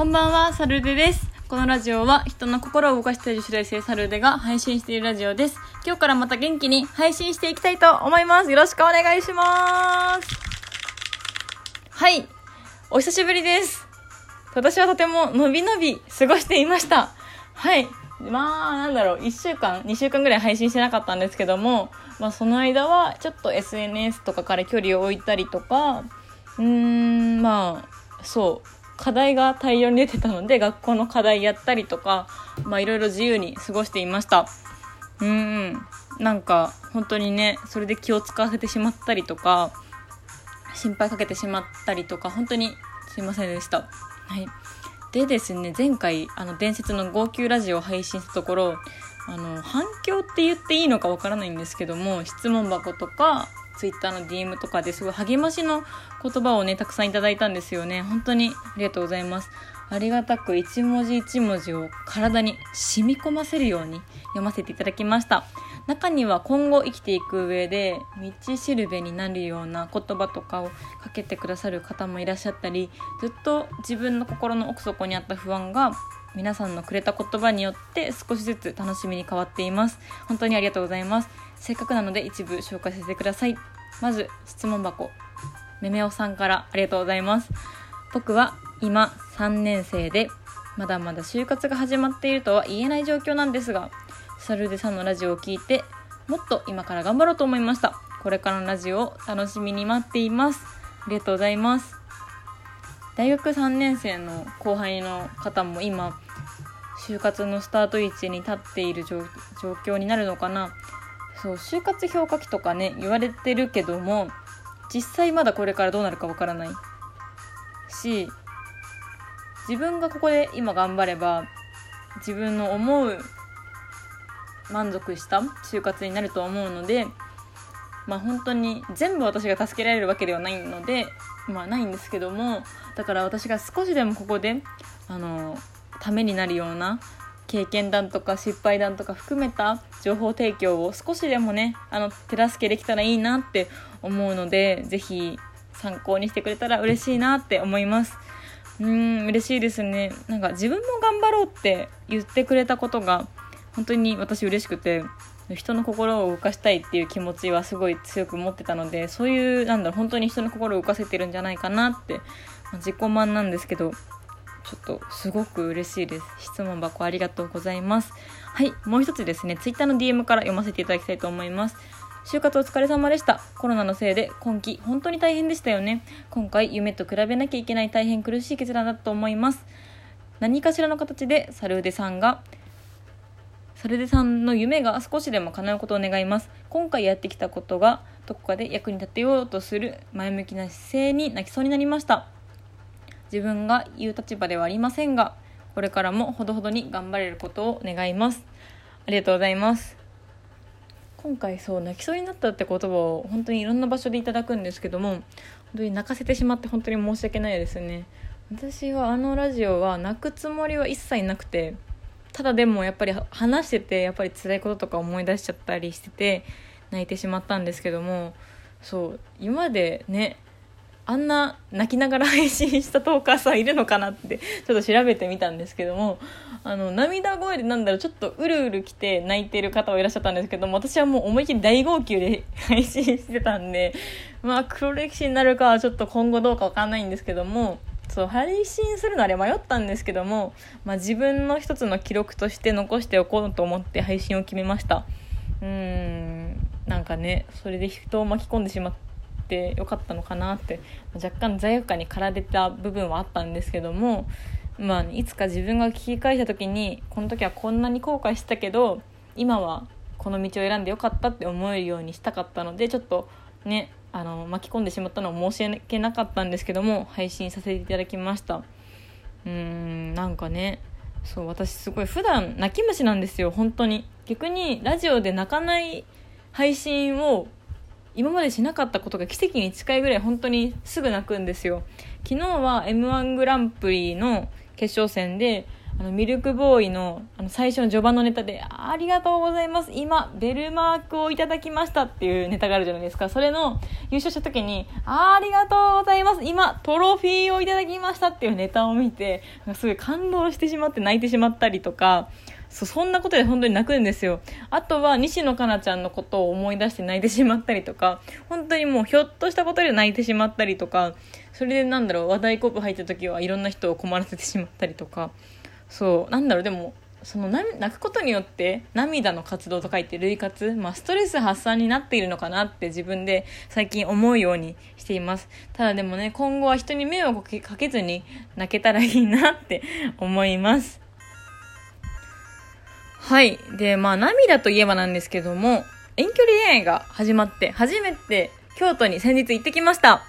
こんばんは、サルデです。このラジオは人の心を動かしている主題性サルデが配信しているラジオです。今日からまた元気に配信していきたいと思います。よろしくお願いします。はい、お久しぶりです。私はとてものびのび過ごしていました。はい。まあ、なんだろう、1週間、2週間ぐらい配信してなかったんですけども、まあ、その間は、ちょっと SNS とかから距離を置いたりとか、うーん、まあ、そう、課題が大量に出てたので、学校の課題やったりとか、まあ、いろいろ自由に過ごしていました。うん、なんか、本当にね、それで気を使わせてしまったりとか、心配かけてしまったりとか、本当にすいませんでした。はい。でですね、前回、あの、伝説の号泣ラジオを配信したところ、あの、反響って言っていいのかわからないんですけども、質問箱とか、ツイッターの DM とかですごい励ましの言葉をね、たくさんいただいたんですよね。本当にありがとうございます。ありがたく一文字一文字を体に染み込ませるように読ませていただきました。中には今後生きていく上で道しるべになるような言葉とかをかけてくださる方もいらっしゃったりずっと自分の心の奥底にあった不安が皆さんのくれた言葉によって少しずつ楽しみに変わっています本当にありがとうございますせっかくなので一部紹介させてくださいまず質問箱。めめおさんからありがとうございます。僕は今3年生でまだまだ就活が始まっているとは言えない状況なんですがサルデさんのラジオを聞いてもっと今から頑張ろうと思いました。これからのラジオを楽しみに待っています。ありがとうございます。大学3年生の後輩の方も今就活のスタート位置に立っている状状況になるのかなそう就活評価期とかね言われてるけども実際まだこれからどうなるかわからない。し自分がここで今頑張れば自分の思う満足した就活になると思うのでまあ本当に全部私が助けられるわけではないのでまあないんですけどもだから私が少しでもここであのためになるような経験談とか失敗談とか含めた情報提供を少しでもねあの手助けできたらいいなって思うのでぜひ参考にしてくれたら嬉しいなって思います。うーん嬉しいですね。なんか自分も頑張ろうって言ってくれたことが本当に私嬉しくて人の心を動かしたいっていう気持ちはすごい強く持ってたのでそういうなんだろう本当に人の心を動かせてるんじゃないかなって、まあ自己満なんですけどちょっとすごく嬉しいです。質問箱ありがとうございます。はいもう一つですね。Twitter の DM から読ませていただきたいと思います。就活お疲れ様でした。コロナのせいで今期本当に大変でしたよね。今回夢と比べなきゃいけない大変苦しい決断だと思います。何かしらの形でサルーデさんがサルデさんの夢が少しでも叶うことを願います。今回やってきたことがどこかで役に立てようとする前向きな姿勢に泣きそうになりました。自分が言う立場ではありませんがこれからもほどほどに頑張れることを願います。ありがとうございます。今回そう泣きそうになったって言葉を本当にいろんな場所でいただくんですけども本当に泣かせてしまって本当に申し訳ないですね。私はあのラジオは泣くつもりは一切なくてただでもやっぱり話しててやっぱり辛いこととか思い出しちゃったりしてて泣いてしまったんですけどもそう今までねあんな泣きながら配信したトーカーさんいるのかなってちょっと調べてみたんですけどもあの涙声でなんだろうちょっとうるうる来て泣いてる方はいらっしゃったんですけども私はもう思いっきり大号泣で配信してたんでまあ黒歴史になるかはちょっと今後どうかわかんないんですけどもそう配信するのあれ迷ったんですけども、まあ、自分の一つの記録として残しておこうと思って配信を決めました。うーんなんかねそれで人を巻き込んでしまってよかったのかなって若干罪悪感に駆られた部分はあったんですけども、まあ、いつか自分が聞き返した時にこの時はこんなに後悔したけど今はこの道を選んでよかったって思えるようにしたかったのでちょっとねあの巻き込んでしまったのは申し訳なかったんですけども配信させていただきました。うーんなんかねそう私すごい普段泣き虫なんですよ本当に。逆にラジオで泣かない配信を今までしなかったことが奇跡に近いぐらい本当にすぐ泣くんですよ。昨日は m 1グランプリの決勝戦であのミルクボーイのあの最初の序盤のネタで「ありがとうございます。今ベルマークをいただきました」っていうネタがあるじゃないですか。それの優勝した時に「ありがとうございます。今トロフィーをいただきました」っていうネタを見てすごい感動してしまって泣いてしまったりとかそそんなことで本当に泣くんですよ。あとは西野カナちゃんのことを思い出して泣いてしまったりとか本当にもうひょっとしたことで泣いてしまったりとかそれでなんだろう話題コップ入った時はいろんな人を困らせてしまったりとか。そうなんだろうでもその泣くことによって涙の活動と書いて類活、まあ、ストレス発散になっているのかなって自分で最近思うようにしています。ただでもね今後は人に迷惑かけずに泣けたらいいなって思います。はいでまあ涙といえばなんですけども遠距離恋愛が始まって初めて京都に先日行ってきました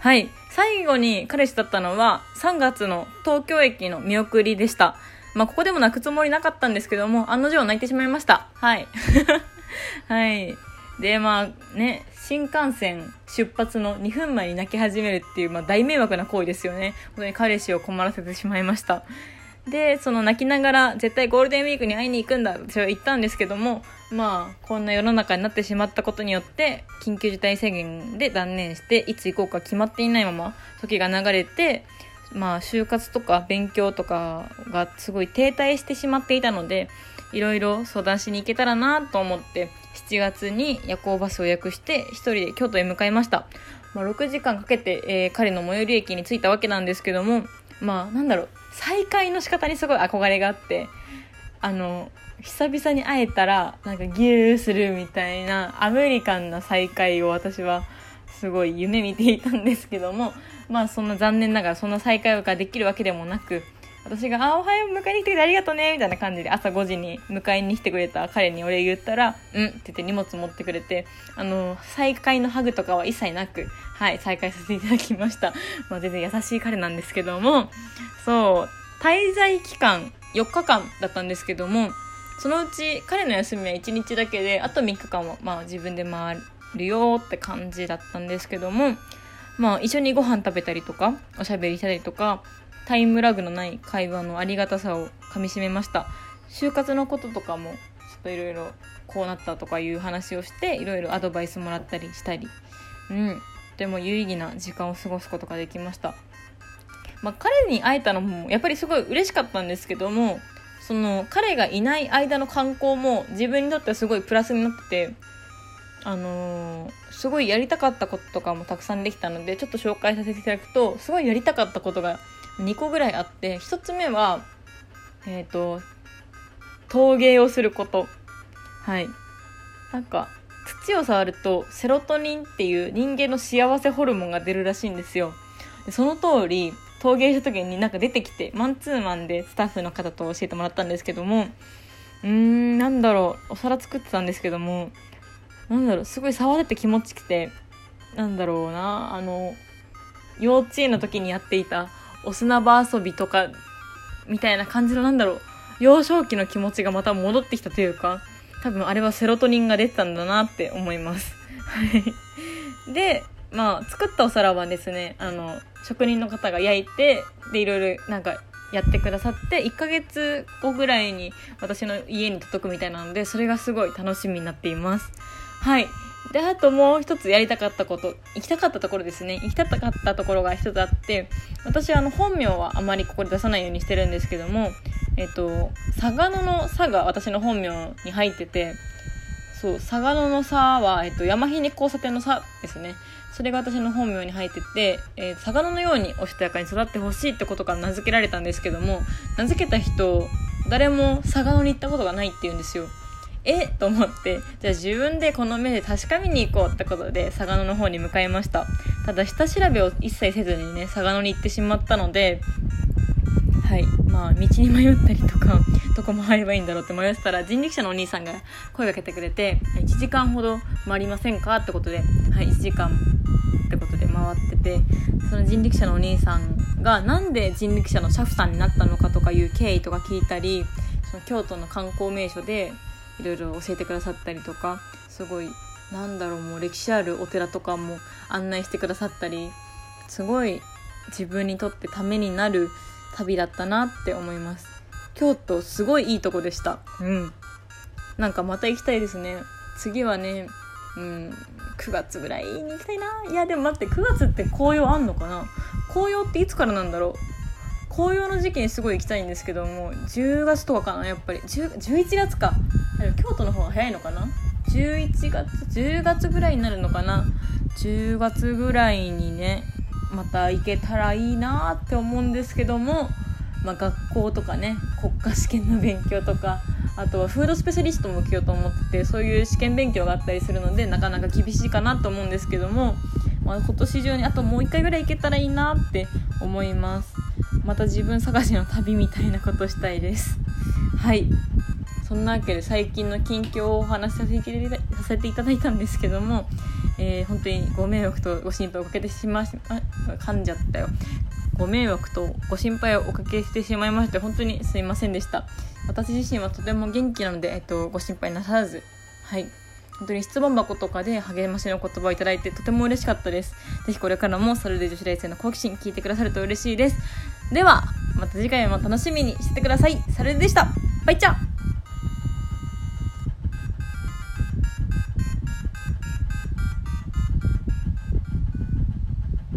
はい最後に彼氏だったのは3月の東京駅の見送りでした。まあ、ここでも泣くつもりなかったんですけども、案の定泣いてしまいました。はい。はい。で、まあね、新幹線出発の2分前に泣き始めるっていう、まあ、大迷惑な行為ですよね。本当に彼氏を困らせてしまいました。で、その泣きながら絶対ゴールデンウィークに会いに行くんだって言ったんですけども、まあ、こんな世の中になってしまったことによって、緊急事態宣言で断念して、いつ行こうか決まっていないまま時が流れて、まあ、就活とか勉強とかがすごい停滞してしまっていたので、いろいろ相談しに行けたらなと思って、7月に夜行バスを予約して、一人で京都へ向かいました。まあ、6時間かけて、えー、彼の最寄り駅に着いたわけなんですけども、まあ、なんだろう、再会の仕方にすごい憧れがあって、あの、久々に会えたら、なんかギューするみたいなアメリカンな再会を私はすごい夢見ていたんですけども、まあそんな残念ながらそんな再会ができるわけでもなく、私が、あ、おはよう、迎えに来てくれてありがとうね、みたいな感じで朝5時に迎えに来てくれた彼にお礼言ったら、うんって言って荷物持ってくれて、あの、再会のハグとかは一切なく、はい、再会させていただきました。まあ全然優しい彼なんですけども、そう、滞在期間4日間だったんですけども、そのうち彼の休みは1日だけで、あと3日間はまあ自分で回るよって感じだったんですけども、まあ一緒にご飯食べたりとか、おしゃべりしたりとか、タイムラグのない会話のありがたさをかみしめました。就活のこととかもちょっといろいろこうなったとかいう話をしていろいろアドバイスもらったりしたり。うん。とても有意義な時間を過ごすことができました。まあ、彼に会えたのもやっぱりすごい嬉しかったんですけどもその彼がいない間の観光も自分にとってはすごいプラスになっててあのー、すごいやりたかったこととかもたくさんできたのでちょっと紹介させていただくとすごいやりたかったことが2個ぐらいあって1つ目はえっ、ー、と陶芸をすること。はい。なんか土を触るとセロトニンっていう人間の幸せホルモンが出るらしいんですよ。その通り陶芸した時になんか出てきてマンツーマンでスタッフの方と教えてもらったんですけどもうーんなんだろうお皿作ってたんですけどもなんだろうすごい触れて気持ちくてなんだろうなあの幼稚園の時にやっていたお砂場遊びとかみたいな感じのなんだろう幼少期の気持ちがまた戻ってきたというか多分あれはセロトニンが出てたんだなって思います。はい。でまあ作ったお皿はですねあの職人の方が焼いてでいろいろなんかやってくださって1ヶ月後ぐらいに私の家に届くみたいなのでそれがすごい楽しみになっています。はい。で、あともう一つやりたかったこと、行きたかったところですね。行きたかったところが一つあって、私はあの本名はあまりここで出さないようにしてるんですけども、えっと、佐賀野の佐が私の本名に入ってて、そう、佐賀野の佐は、えっと、山日に交差点の佐ですね。それが私の本名に入ってて、えー、佐賀野のようにおしとやかに育ってほしいってことから名付けられたんですけども、名付けた人、誰も佐賀野に行ったことがないって言うんですよ。え と思って。じゃあ自分でこの目で確かめに行こうってことで佐賀野の方に向かいました。ただ下調べを一切せずにね佐賀野に行ってしまったのではい。まあ道に迷ったりとか どこ回ればいいんだろうって迷ってたら人力車のお兄さんが声かけてくれて1時間ほど回りませんかってことではい1時間ってことで回っててその人力車のお兄さんがなんで人力車の車夫さんになったのかとかいう経緯とか聞いたりその京都の観光名所でいろいろ教えてくださったりとかすごいなんだろうもう歴史あるお寺とかも案内してくださったりすごい自分にとってためになる旅だったなって思います。京都すごいいいとこでした。うん。なんかまた行きたいですね。次はねうん9月ぐらいに行きたいな。いやでも待って9月って紅葉あんのかな？紅葉っていつからなんだろう？紅葉の時期にすごい行きたいんですけども10月とかかなやっぱり。11月か京都の方が早いのかな？11月？10月ぐらいになるのかな？10月ぐらいにねまた行けたらいいなって思うんですけども、まあ、学校とかね国家試験の勉強とかあとはフードスペシャリストも受けようと思っててそういう試験勉強があったりするのでなかなか厳しいかなと思うんですけども、まあ、今年中にあともう1回ぐらい行けたらいいなって思います。また自分探しの旅みたいなことしたいです。はい。そんなわけで最近の近況をお話しさせていただいたんですけども、えー、本当にご迷惑とご心配をおかけしてしまいあ噛んじゃったよご迷惑とご心配をおかけしてしまいまして本当にすいませんでした私自身はとても元気なので、えっと、ご心配なさらずはい本当に質問箱とかで励ましの言葉をいただいてとても嬉しかったです。ぜひこれからもサルデ女子大生の好奇心聞いてくださると嬉しいです。では、また次回も楽しみにしててください。サルデでした。バイチャー